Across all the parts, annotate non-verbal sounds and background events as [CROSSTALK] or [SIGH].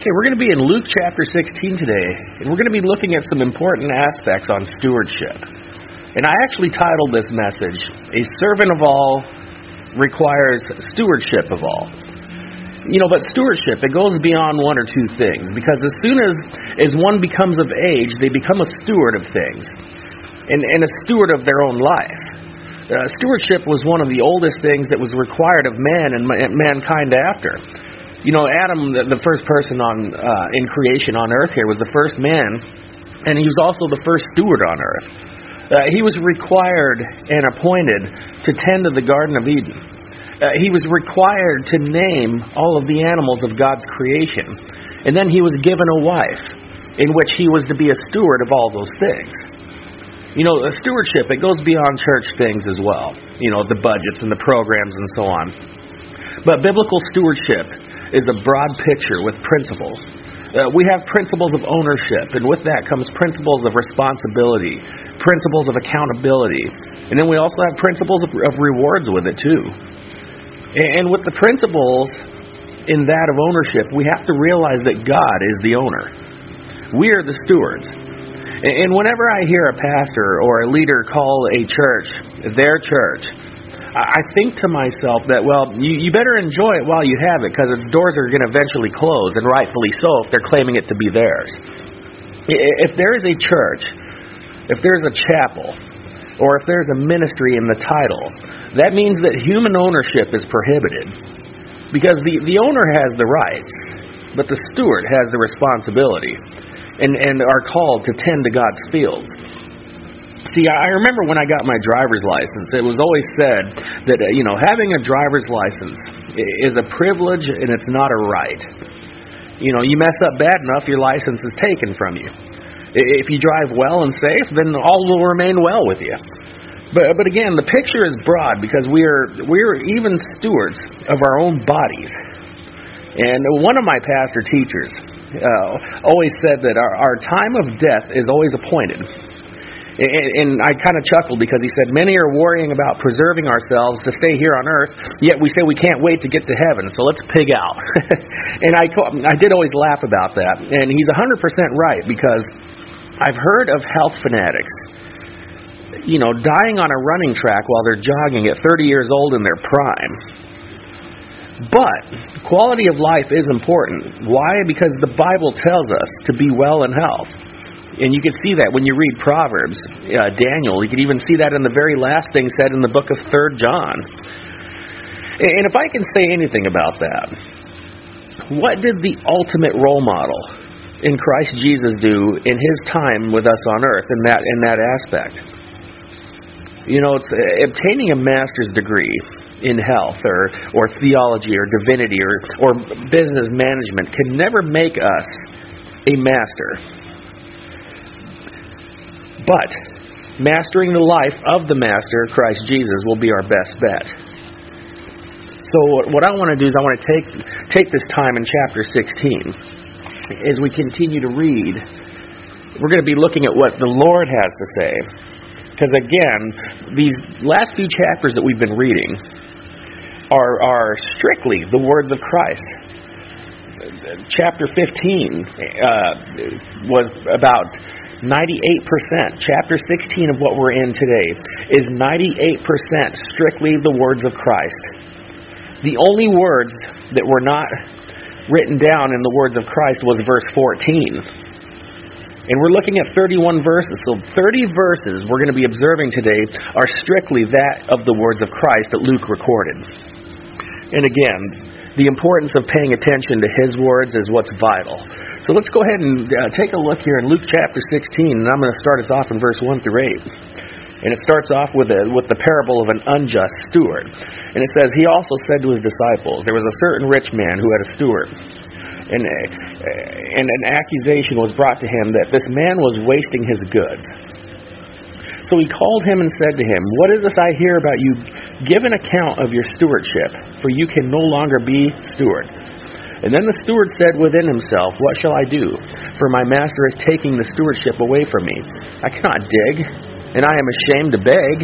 Okay, we're going to be in Luke chapter 16 today, and we're going to be looking at some important aspects on stewardship. And I actually titled this message, A Servant of All Requires Stewardship of All. You know, but stewardship, it goes beyond one or two things, because as soon as, as one becomes of age, they become a steward of things, and, and a steward of their own life. Uh, stewardship was one of the oldest things that was required of man and mankind after. You know, Adam, the, the first person on uh, in creation on earth here, was the first man, and he was also the first steward on earth. Uh, he was required and appointed to tend to the Garden of Eden. Uh, he was required to name all of the animals of God's creation. And then he was given a wife in which he was to be a steward of all those things. You know, stewardship, it goes beyond church things as well. You know, the budgets and the programs and so on. But biblical stewardship is a broad picture with principles. Uh, we have principles of ownership, and with that comes principles of responsibility, principles of accountability, and then we also have principles of, of rewards with it too. And, and with the principles in that of ownership, we have to realize that God is the owner. We are the stewards. And whenever I hear a pastor or a leader call a church their church, I think to myself that, well, you, you better enjoy it while you have it because its doors are going to eventually close, and rightfully so if they're claiming it to be theirs. If there is a church, if there's a chapel, or if there's a ministry in the title, that means that human ownership is prohibited. Because the, the owner has the rights, but the steward has the responsibility and, and are called to tend to God's fields. See, I remember when I got my driver's license, it was always said that, uh, you know, having a driver's license is a privilege and it's not a right. You know, you mess up bad enough, your license is taken from you. If you drive well and safe, then all will remain well with you. But but again, the picture is broad because we are we are even stewards of our own bodies. And one of my pastor teachers uh, always said that our, our time of death is always appointed. And, I kind of chuckled because he said, Many are worrying about preserving ourselves to stay here on earth, yet we say we can't wait to get to heaven, so let's pig out. [LAUGHS] and I, I did always laugh about that. And he's 100% right because I've heard of health fanatics, you know, dying on a running track while they're jogging at 30 years old in their prime. But quality of life is important. Why? Because the Bible tells us to be well in health. And you can see that when you read Proverbs, uh, Daniel. You can even see that in the very last thing said in the book of Third John. And if I can say anything about that, what did the ultimate role model in Christ Jesus do in his time with us on earth in that in that aspect? You know, it's uh, obtaining a master's degree in health or or theology or divinity or or business management can never make us a master but mastering the life of the Master, Christ Jesus, will be our best bet. So what I want to do is I want to take take this time in chapter 16 as we continue to read. We're going to be looking at what the Lord has to say. Because again, these last few chapters that we've been reading are are strictly the words of Christ. Chapter 15 uh, was about 98%, chapter 16 of what we're in today, is 98% strictly the words of Christ. The only words that were not written down in the words of Christ was verse 14. And we're looking at 31 verses. So 30 verses we're going to be observing today are strictly that of the words of Christ that Luke recorded. And again, the importance of paying attention to his words is what's vital. So let's go ahead and uh, take a look here in Luke chapter 16, and I'm going to start us off in verse 1 through 8. And it starts off with, a, with the parable of an unjust steward. And it says, He also said to his disciples, There was a certain rich man who had a steward. And, uh, and an accusation was brought to him that this man was wasting his goods. So he called him and said to him, What is this I hear about you? Give an account of your stewardship, for you can no longer be steward. And then the steward said within himself, What shall I do? For my master is taking the stewardship away from me. I cannot dig, and I am ashamed to beg.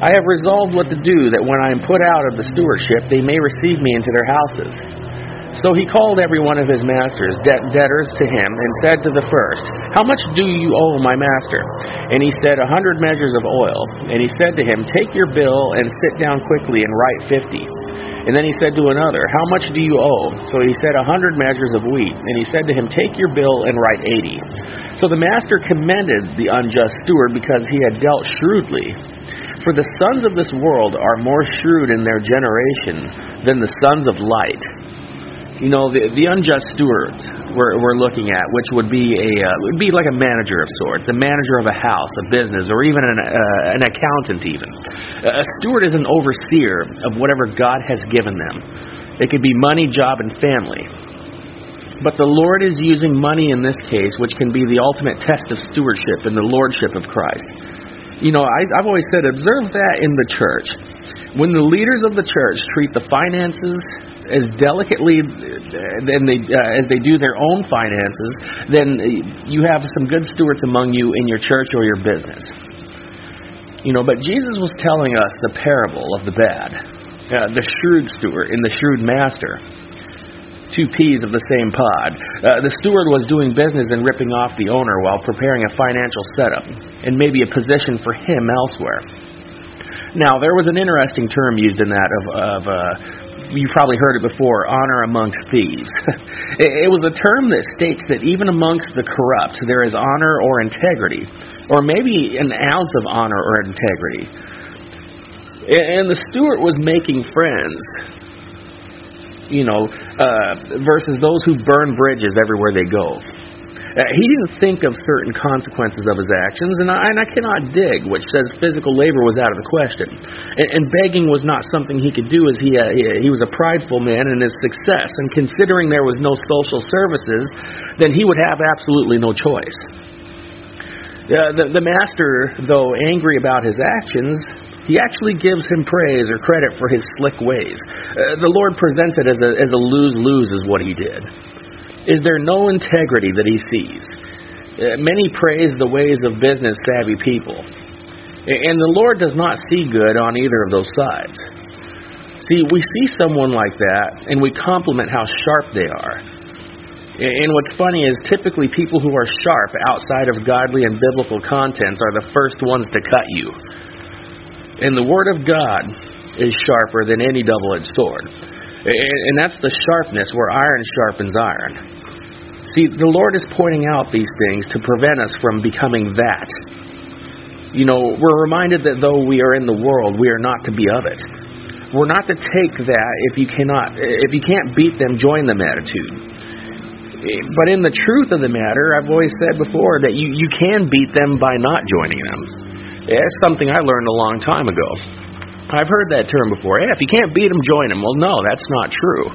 I have resolved what to do, that when I am put out of the stewardship, they may receive me into their houses. So he called every one of his masters, de- debtors, to him, and said to the first, How much do you owe my master? And he said, A hundred measures of oil. And he said to him, Take your bill and sit down quickly and write fifty. And then he said to another, How much do you owe? So he said, A hundred measures of wheat. And he said to him, Take your bill and write eighty. So the master commended the unjust steward because he had dealt shrewdly. For the sons of this world are more shrewd in their generation than the sons of light. You know, the, the unjust stewards we're, we're looking at, which would be a uh, would be like a manager of sorts, a manager of a house, a business, or even an, uh, an accountant. Even a steward is an overseer of whatever God has given them. It could be money, job, and family. But the Lord is using money in this case, which can be the ultimate test of stewardship and the lordship of Christ. You know, I, I've always said, observe that in the church. When the leaders of the church treat the finances as delicately than they, uh, as they do their own finances, then you have some good stewards among you in your church or your business. You know, but Jesus was telling us the parable of the bad, uh, the shrewd steward and the shrewd master. Two peas of the same pod. Uh, the steward was doing business and ripping off the owner while preparing a financial setup and maybe a position for him elsewhere. Now, there was an interesting term used in that of, of uh, you've probably heard it before honor amongst thieves. [LAUGHS] it, was a term that states that even amongst the corrupt, there is honor or integrity, or maybe an ounce of honor or integrity. And the steward was making friends, you know, uh, versus those who burn bridges everywhere they go. Uh, he didn't think of certain consequences of his actions, and I, and I cannot dig, which says physical labor was out of the question. And, and begging was not something he could do, as he, uh, he, he was a prideful man in his success. And considering there was no social services, then he would have absolutely no choice. Uh, the, the master, though angry about his actions, he actually gives him praise or credit for his slick ways. Uh, the Lord presents it as a, as a lose lose, is what he did. Is there no integrity that he sees? Uh, many praise the ways of business savvy people. And the Lord does not see good on either of those sides. See, we see someone like that, and we compliment how sharp they are. And what's funny is typically people who are sharp outside of godly and biblical contents are the first ones to cut you. And the Word of God is sharper than any double edged sword. And that's the sharpness where iron sharpens iron. See, the Lord is pointing out these things to prevent us from becoming that. You know, we're reminded that though we are in the world, we are not to be of it. We're not to take that if you cannot if you can't beat them, join them attitude. But in the truth of the matter, I've always said before that you, you can beat them by not joining them. It's something I learned a long time ago. I've heard that term before. Yeah, if you can't beat them, join them. Well, no, that's not true.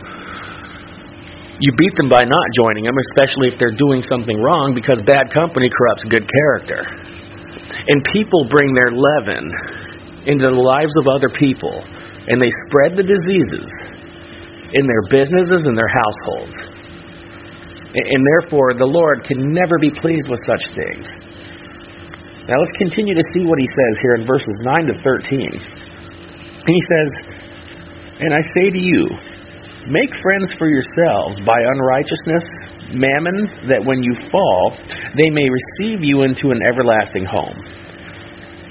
You beat them by not joining them, especially if they're doing something wrong, because bad company corrupts good character. And people bring their leaven into the lives of other people, and they spread the diseases in their businesses and their households. And therefore, the Lord can never be pleased with such things. Now, let's continue to see what he says here in verses 9 to 13. And he says, And I say to you, make friends for yourselves by unrighteousness, mammon, that when you fall, they may receive you into an everlasting home.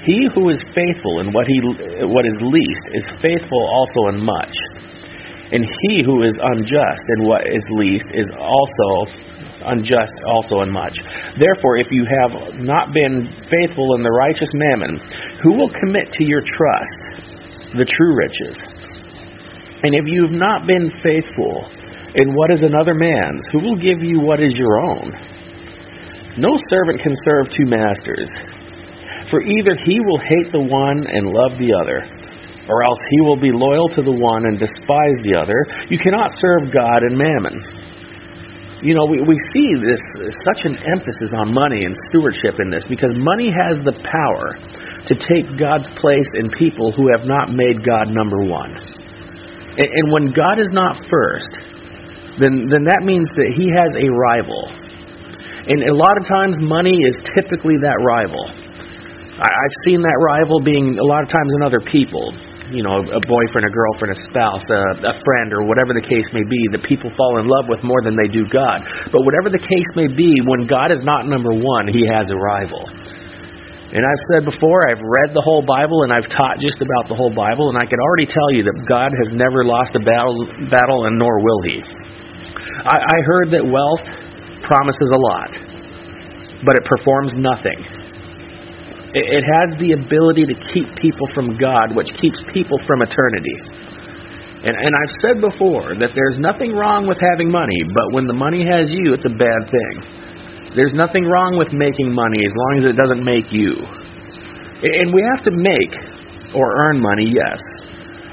He who is faithful in what, he, what is least is faithful also in much. And he who is unjust in what is least is also unjust also in much. Therefore, if you have not been faithful in the righteous mammon, who will commit to your trust the true riches. And if you have not been faithful in what is another man's, who will give you what is your own? No servant can serve two masters, for either he will hate the one and love the other, or else he will be loyal to the one and despise the other. You cannot serve God and mammon. You know, we, we see this such an emphasis on money and stewardship in this because money has the power to take God's place in people who have not made God number one. And, and when God is not first, then, then that means that he has a rival. And a lot of times, money is typically that rival. I, I've seen that rival being a lot of times in other people. you know, a boyfriend, a girlfriend, a spouse, a, a friend, or whatever the case may be, that people fall in love with more than they do God. But whatever the case may be, when God is not number one, he has a rival. And I've said before, I've read the whole Bible and I've taught just about the whole Bible, and I can already tell you that God has never lost a battle, battle and nor will He. I, I heard that wealth promises a lot, but it performs nothing. It, it has the ability to keep people from God, which keeps people from eternity. And, and I've said before that there's nothing wrong with having money, but when the money has you, it's a bad thing. There's nothing wrong with making money as long as it doesn't make you. And we have to make or earn money, yes,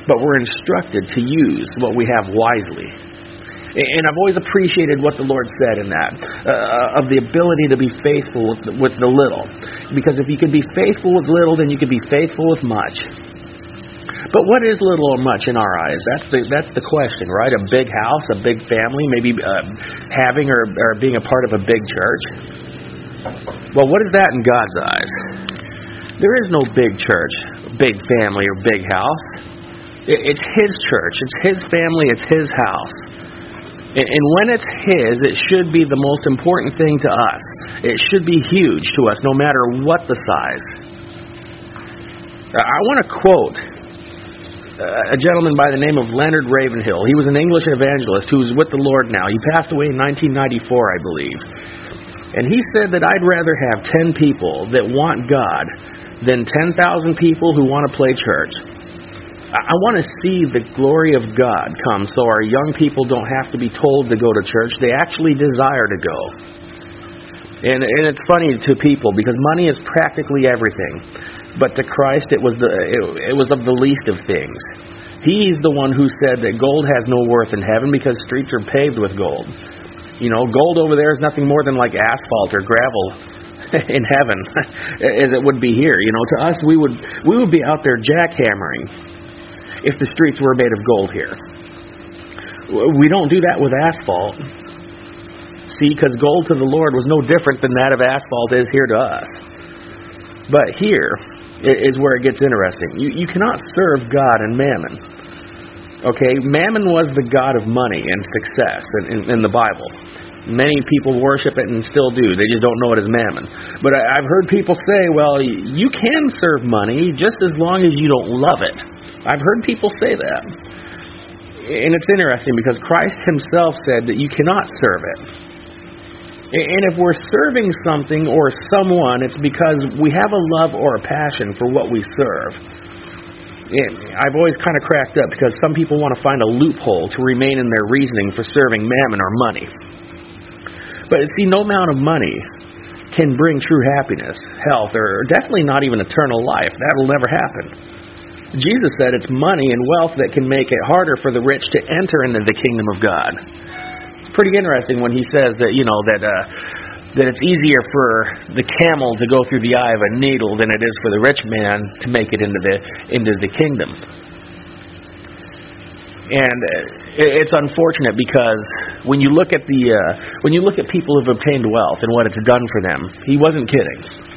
but we're instructed to use what we have wisely. And I've always appreciated what the Lord said in that, uh, of the ability to be faithful with the, with the little. Because if you can be faithful with little, then you can be faithful with much. But what is little or much in our eyes? That's the that's the question, right? A big house, a big family, maybe uh, having or, or being a part of a big church. Well, what is that in God's eyes? There is no big church, big family, or big house. It's His church. It's His family. It's His house. And when it's His, it should be the most important thing to us. It should be huge to us, no matter what the size. I want to quote Uh, a gentleman by the name of Leonard Ravenhill. He was an English evangelist who's with the Lord now. He passed away in 1994, I believe. And he said that I'd rather have 10 people that want God than 10,000 people who want to play church. I want to see the glory of God come so our young people don't have to be told to go to church. They actually desire to go. And, and it's funny to people because money is practically everything. But to Christ, it was the it, it was of the least of things. He's the one who said that gold has no worth in heaven because streets are paved with gold. You know, gold over there is nothing more than like asphalt or gravel [LAUGHS] in heaven [LAUGHS] as it would be here. You know, to us we would we would be out there jackhammering if the streets were made of gold here. We don't do that with asphalt. See, because gold to the Lord was no different than that of asphalt is here to us. But here, is where it gets interesting. You, you cannot serve God and mammon. Okay, mammon was the god of money and success in, in, in the Bible. Many people worship it and still do. They just don't know it as mammon. But I, I've heard people say, well, you can serve money just as long as you don't love it. I've heard people say that. And it's interesting because Christ himself said that you cannot serve it. And if we're serving something or someone, it's because we have a love or a passion for what we serve. I've always kind of cracked up because some people want to find a loophole to remain in their reasoning for serving mammon or money. But see, no amount of money can bring true happiness, health, or definitely not even eternal life. That'll never happen. Jesus said it's money and wealth that can make it harder for the rich to enter into the kingdom of God pretty interesting when he says that you know that uh, that it's easier for the camel to go through the eye of a needle than it is for the rich man to make it into the into the kingdom. And uh, it's unfortunate because when you look at the uh, when you look at people who've obtained wealth and what it's done for them, he wasn't kidding.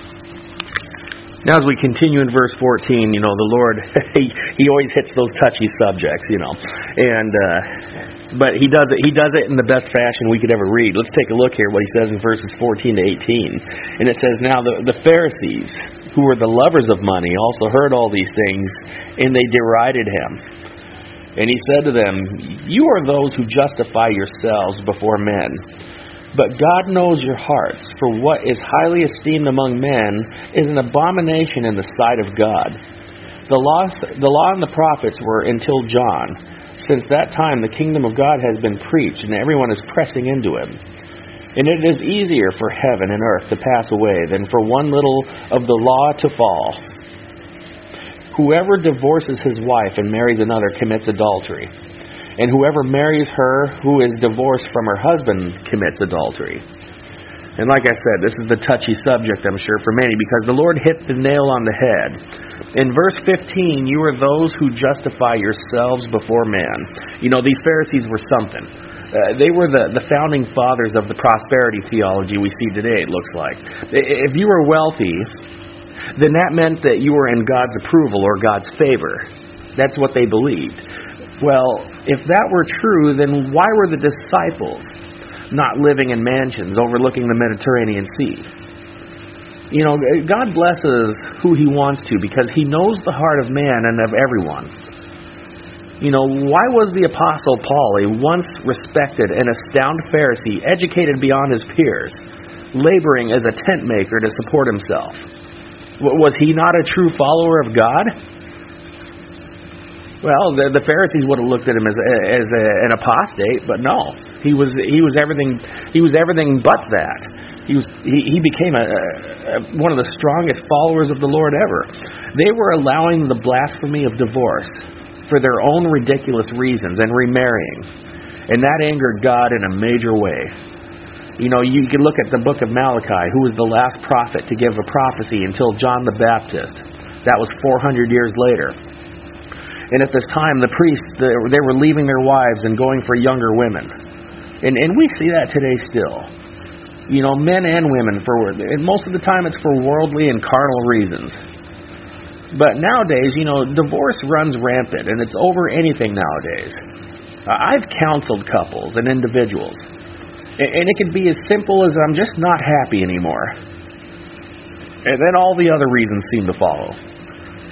Now, as we continue in verse 14, you know, the Lord, [LAUGHS] he, he always hits those touchy subjects, you know. And uh, but he does it he does it in the best fashion we could ever read. Let's take a look here what he says in verses 14 to 18. And it says now the, the Pharisees who were the lovers of money also heard all these things and they derided him. And he said to them, You are those who justify yourselves before men. But God knows your hearts, for what is highly esteemed among men is an abomination in the sight of God. The law, the law and the prophets were until John. Since that time, the kingdom of God has been preached, and everyone is pressing into it. And it is easier for heaven and earth to pass away than for one little of the law to fall. Whoever divorces his wife and marries another commits adultery. And whoever marries her who is divorced from her husband commits adultery. And like I said, this is the touchy subject, I'm sure, for many, because the Lord hit the nail on the head. In verse 15, you are those who justify yourselves before man. You know, these Pharisees were something. Uh, they were the, the founding fathers of the prosperity theology we see today, it looks like. If you were wealthy, then that meant that you were in God's approval or God's favor. That's what they believed. Well, if that were true, then why were the disciples not living in mansions overlooking the Mediterranean Sea? You know, God blesses who He wants to because He knows the heart of man and of everyone. You know, why was the Apostle Paul, a once respected and astounded Pharisee, educated beyond his peers, laboring as a tent maker to support himself? Was he not a true follower of God? Well, the, the Pharisees would have looked at him as as a, an apostate, but no, he was he was everything he was everything but that. He was he, he became a, a, one of the strongest followers of the Lord ever. They were allowing the blasphemy of divorce for their own ridiculous reasons and remarrying, and that angered God in a major way. You know, you can look at the book of Malachi, who was the last prophet to give a prophecy until John the Baptist. That was 400 years later. And at this time, the priests, they were leaving their wives and going for younger women. And, and we see that today still. You know, men and women, for and most of the time it's for worldly and carnal reasons. But nowadays, you know, divorce runs rampant, and it's over anything nowadays. I've counseled couples and individuals and it can be as simple as I'm just not happy anymore. And then all the other reasons seem to follow.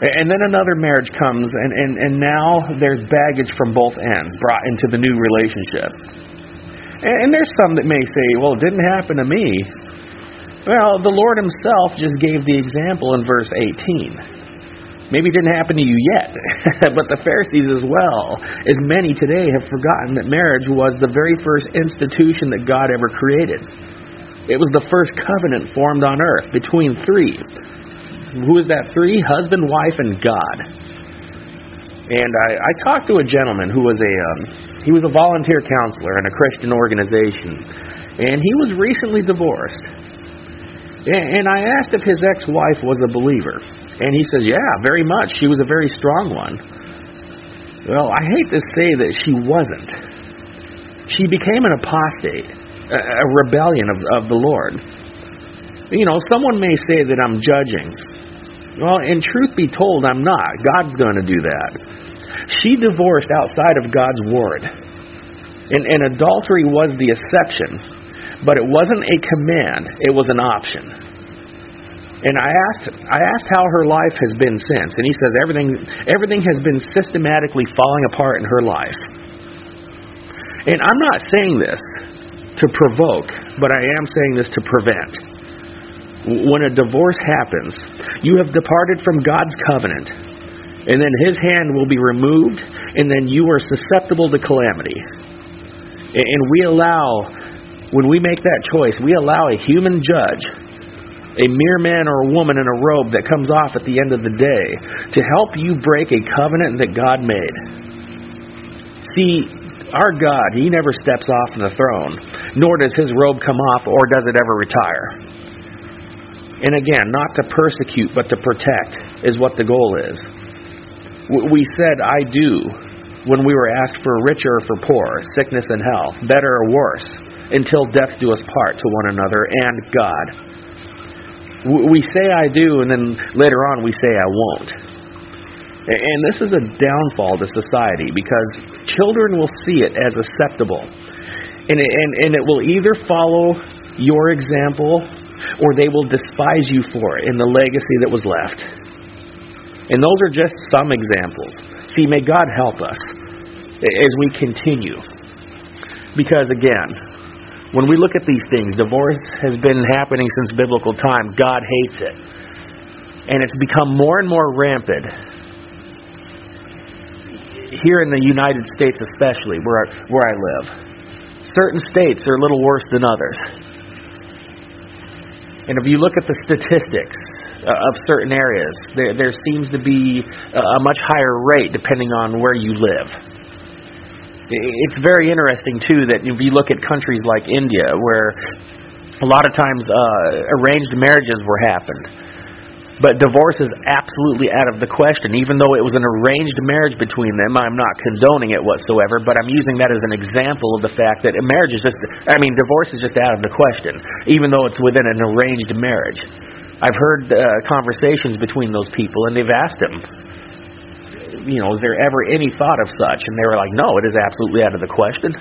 And then another marriage comes, and, and, and now there's baggage from both ends brought into the new relationship. And, and there's some that may say, well, it didn't happen to me. Well, the Lord Himself just gave the example in verse 18. Maybe it didn't happen to you yet, [LAUGHS] but the Pharisees as well, as many today have forgotten that marriage was the very first institution that God ever created. It was the first covenant formed on earth between three. Who is that three? Husband, wife, and God. And I, I talked to a gentleman who was a um, he was a volunteer counselor in a Christian organization, and he was recently divorced. And I asked if his ex-wife was a believer. And he says, Yeah, very much. She was a very strong one. Well, I hate to say that she wasn't. She became an apostate, a rebellion of, of the Lord. You know, someone may say that I'm judging. Well, in truth be told, I'm not. God's going to do that. She divorced outside of God's word. And, and adultery was the exception but it wasn't a command, it was an option. And I asked I asked how her life has been since, and he says everything everything has been systematically falling apart in her life. And I'm not saying this to provoke, but I am saying this to prevent. When a divorce happens, you have departed from God's covenant, and then his hand will be removed, and then you are susceptible to calamity. And we allow when we make that choice, we allow a human judge, a mere man or a woman in a robe that comes off at the end of the day, to help you break a covenant that God made. See, our God, He never steps off the throne, nor does His robe come off, or does it ever retire. And again, not to persecute, but to protect is what the goal is. We said, I do, when we were asked for richer or for poor, sickness and health, better or worse until death do us part to one another and God. We say I do, and then later on we say I won't. And this is a downfall to society because children will see it as acceptable. And it, and, and it will either follow your example or they will despise you for it in the legacy that was left. And those are just some examples. See, may God help us as we continue. Because again, when we look at these things, divorce has been happening since biblical time. God hates it. And it's become more and more rampant. Here in the United States, especially, where I, where I live, certain states are a little worse than others. And if you look at the statistics uh, of certain areas, there, there seems to be a much higher rate depending on where you live. It's very interesting too that if you look at countries like India, where a lot of times uh, arranged marriages were happened, but divorce is absolutely out of the question. Even though it was an arranged marriage between them, I'm not condoning it whatsoever. But I'm using that as an example of the fact that marriage is just—I mean, divorce is just out of the question, even though it's within an arranged marriage. I've heard uh, conversations between those people, and they've asked him, you know, is there ever any thought of such? And they were like, no, it is absolutely out of the question.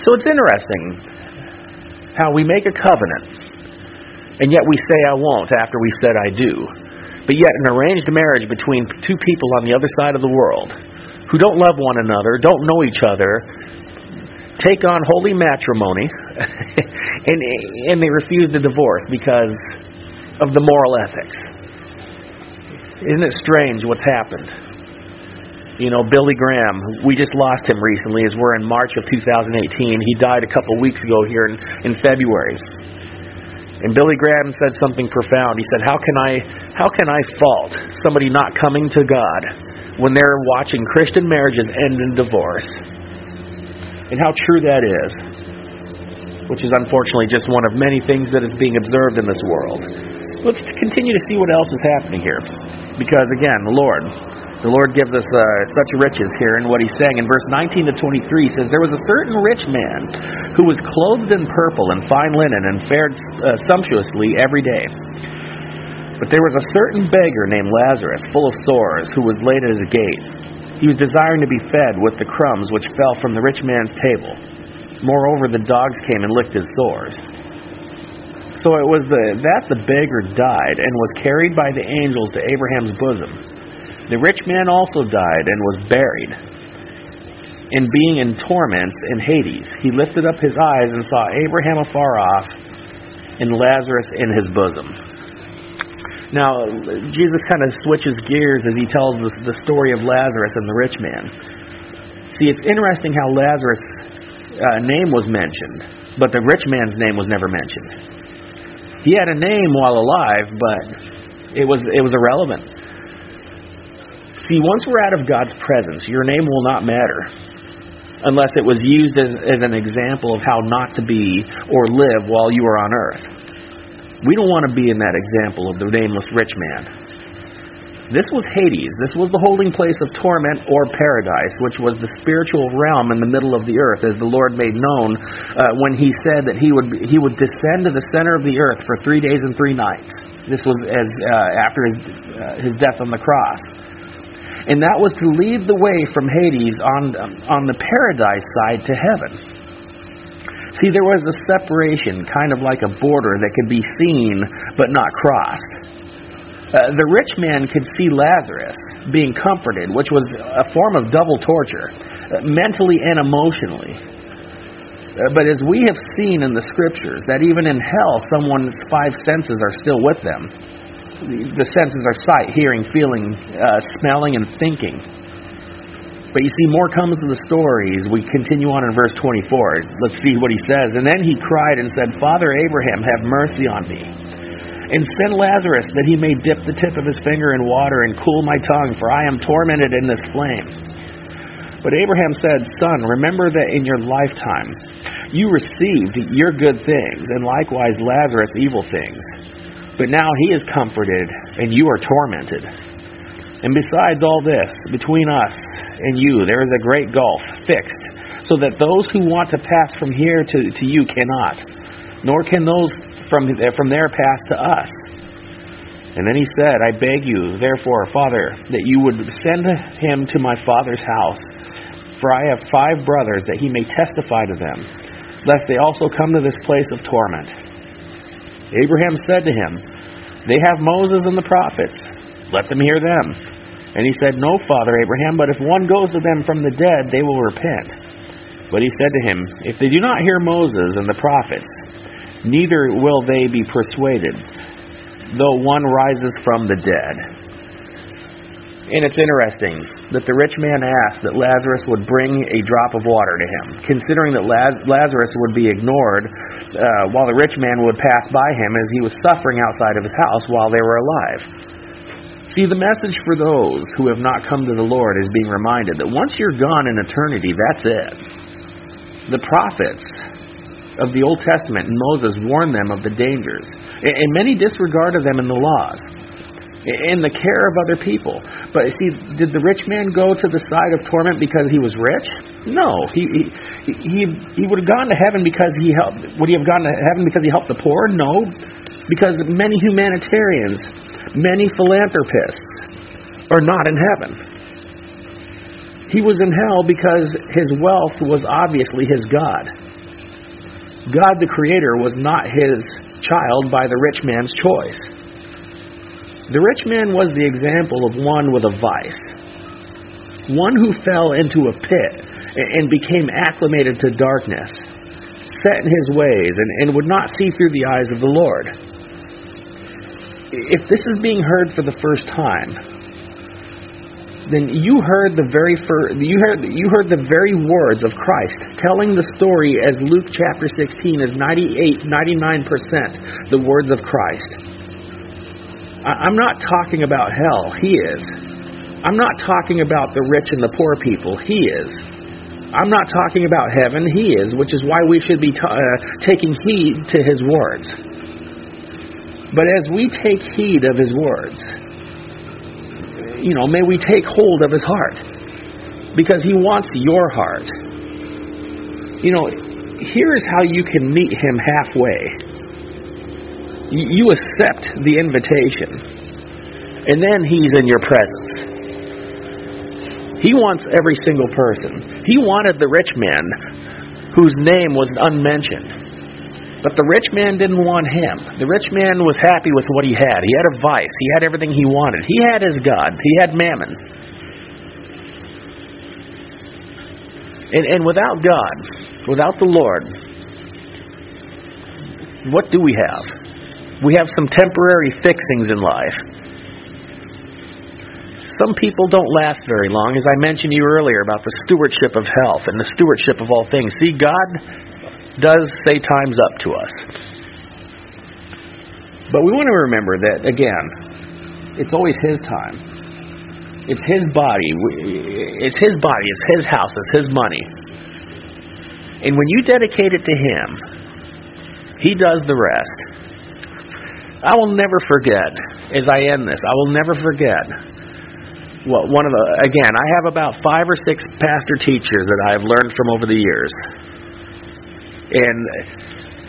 So it's interesting how we make a covenant, and yet we say, I won't after we said, I do. But yet, an arranged marriage between two people on the other side of the world who don't love one another, don't know each other, take on holy matrimony, [LAUGHS] and, and they refuse to divorce because of the moral ethics. Isn't it strange what's happened? You know, Billy Graham, we just lost him recently as we're in March of 2018. He died a couple weeks ago here in, in February. And Billy Graham said something profound. He said, "How can I how can I fault somebody not coming to God when they're watching Christian marriages end in divorce?" And how true that is. Which is unfortunately just one of many things that is being observed in this world. Let's continue to see what else is happening here. Because again, the Lord, the Lord gives us uh, such riches here in what He's saying. In verse 19 to 23 he says, There was a certain rich man who was clothed in purple and fine linen and fared uh, sumptuously every day. But there was a certain beggar named Lazarus, full of sores, who was laid at his gate. He was desiring to be fed with the crumbs which fell from the rich man's table. Moreover, the dogs came and licked his sores. So it was the, that the beggar died and was carried by the angels to Abraham's bosom. The rich man also died and was buried. And being in torments in Hades, he lifted up his eyes and saw Abraham afar off and Lazarus in his bosom. Now, Jesus kind of switches gears as he tells the, the story of Lazarus and the rich man. See, it's interesting how Lazarus' uh, name was mentioned, but the rich man's name was never mentioned. He had a name while alive, but it was it was irrelevant. See, once we're out of God's presence, your name will not matter unless it was used as, as an example of how not to be or live while you are on earth. We don't want to be in that example of the nameless rich man. This was Hades. This was the holding place of torment or paradise, which was the spiritual realm in the middle of the earth, as the Lord made known uh, when He said that He would He would descend to the center of the earth for three days and three nights. This was as uh, after his uh, his death on the cross, and that was to lead the way from Hades on on the paradise side to heaven. See, there was a separation, kind of like a border that could be seen but not crossed. Uh, the rich man could see Lazarus being comforted, which was a form of double torture, uh, mentally and emotionally. Uh, but as we have seen in the scriptures, that even in hell, someone's five senses are still with them. The senses are sight, hearing, feeling, uh, smelling, and thinking. But you see, more comes to the stories. We continue on in verse 24. Let's see what he says. And then he cried and said, Father Abraham, have mercy on me and send Lazarus that he may dip the tip of his finger in water and cool my tongue, for I am tormented in this flame. But Abraham said, Son, remember that in your lifetime you received your good things, and likewise Lazarus evil things. But now he is comforted, and you are tormented. And besides all this, between us and you there is a great gulf fixed, so that those who want to pass from here to, to you cannot, nor can those from, from there pass to us. And then he said, I beg you, therefore, Father, that you would send him to my father's house, for I have five brothers, that he may testify to them, lest they also come to this place of torment. Abraham said to him, They have Moses and the prophets. Let them hear them. And he said, No, Father Abraham, but if one goes to them from the dead, they will repent. But he said to him, If they do not hear Moses and the prophets, neither will they be persuaded, though one rises from the dead. And it's interesting that the rich man asked that Lazarus would bring a drop of water to him, considering that Laz- Lazarus would be ignored uh, while the rich man would pass by him as he was suffering outside of his house while they were alive. See, the message for those who have not come to the Lord is being reminded that once you're gone in eternity, that's it. The prophets of the Old Testament and Moses warned them of the dangers, and many disregarded them in the laws, in the care of other people. But see, did the rich man go to the side of torment because he was rich? No, he he he, he would have gone to heaven because he helped. Would he have gone to heaven because he helped the poor? No, because many humanitarians, many philanthropists, are not in heaven. He was in hell because his wealth was obviously his God. God the Creator was not his child by the rich man's choice. The rich man was the example of one with a vice, one who fell into a pit and became acclimated to darkness, set in his ways, and, and would not see through the eyes of the Lord. If this is being heard for the first time, then you heard the very fir- you heard you heard the very words of Christ telling the story as Luke chapter 16 is 98 99% the words of Christ. I'm not talking about hell. He is. I'm not talking about the rich and the poor people. He is. I'm not talking about heaven. He is, which is why we should be uh, taking heed to his words. But as we take heed of his words, you know, may we take hold of his heart because he wants your heart. You know, here's how you can meet him halfway you accept the invitation, and then He's in your presence. He wants every single person. He wanted the rich man whose name was unmentioned. But the rich man didn't want him. The rich man was happy with what he had. He had a vice. He had everything he wanted. He had his God. He had mammon. And, and without God, without the Lord, what do we have? We have some temporary fixings in life. Some people don't last very long, as I mentioned to you earlier about the stewardship of health and the stewardship of all things. See, God does say time's up to us. But we want to remember that, again, it's always His time. It's His body. It's His body. It's His house. It's His money. And when you dedicate it to Him, He does the rest. I will never forget, as I end this, I will never forget well, one of the again, I have about five or six pastor teachers that I've learned from over the years, and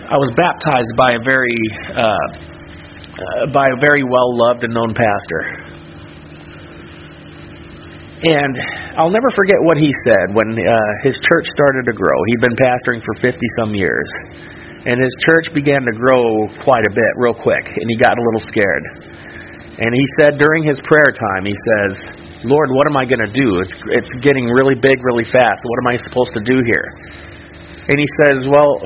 I was baptized by a very uh, uh, by a very well loved and known pastor. And I'll never forget what he said when uh, his church started to grow. He'd been pastoring for 50 some years and his church began to grow quite a bit real quick, and he got a little scared. And he said during his prayer time, he says, Lord, what am I going to do? It's, it's getting really big really fast. What am I supposed to do here? And he says, Well,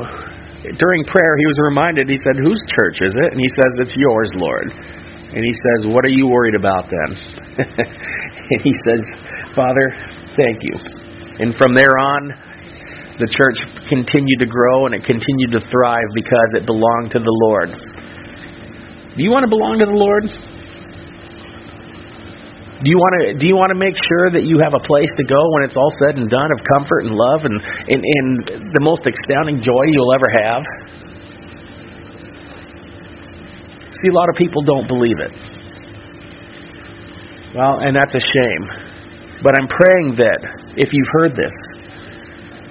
during prayer, he was reminded, he said, Whose church is it? And he says, It's yours, Lord. And he says, What are you worried about then? [LAUGHS] and he says, Father, thank you. And from there on, the church continued to grow and it continued to thrive because it belonged to the Lord. Do you want to belong to the Lord? Do you want to do you want to make sure that you have a place to go when it's all said and done of comfort and love and and, and the most astounding joy you'll ever have? See, a lot of people don't believe it. Well, and that's a shame. But I'm praying that if you've heard this,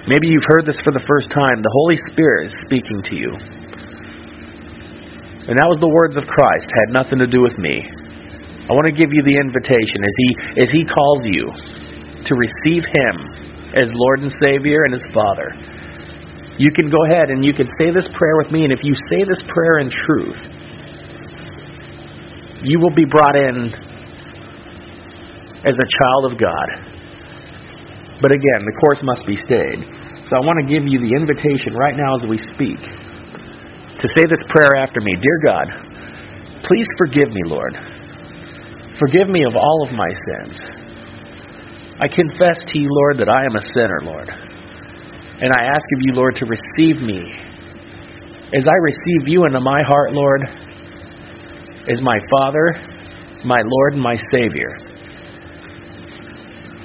Maybe you've heard this for the first time. The Holy Spirit is speaking to you. And that was the words of Christ, had nothing to do with me. I want to give you the invitation as he as he calls you to receive him as Lord and Savior and as Father. You can go ahead and you can say this prayer with me and if you say this prayer in truth, you will be brought in as a child of God. But again, the course must be stayed. So I want to give you the invitation right now as we speak to say this prayer after me Dear God, please forgive me, Lord. Forgive me of all of my sins. I confess to you, Lord, that I am a sinner, Lord. And I ask of you, Lord, to receive me. As I receive you into my heart, Lord, as my Father, my Lord, and my Savior.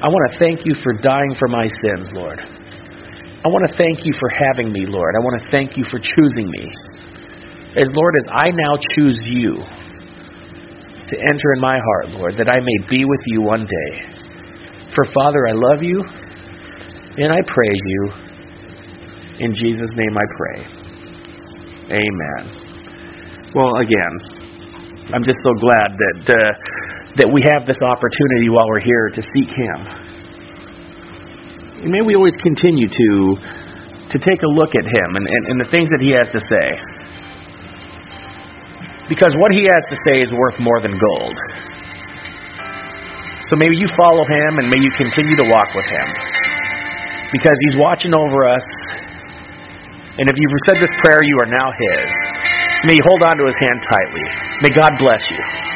I want to thank you for dying for my sins, Lord. I want to thank you for having me, Lord. I want to thank you for choosing me. As Lord, as I now choose you to enter in my heart, Lord, that I may be with you one day. For Father, I love you and I praise you. In Jesus' name I pray. Amen. Well, again, I'm just so glad that uh, that we have this opportunity while we're here to seek Him. And may we always continue to to take a look at Him and, and, and the things that He has to say. Because what He has to say is worth more than gold. So maybe you follow Him and may you continue to walk with Him. Because He's watching over us. And if you've said this prayer, you are now His. So may you hold on to His hand tightly. May God bless you.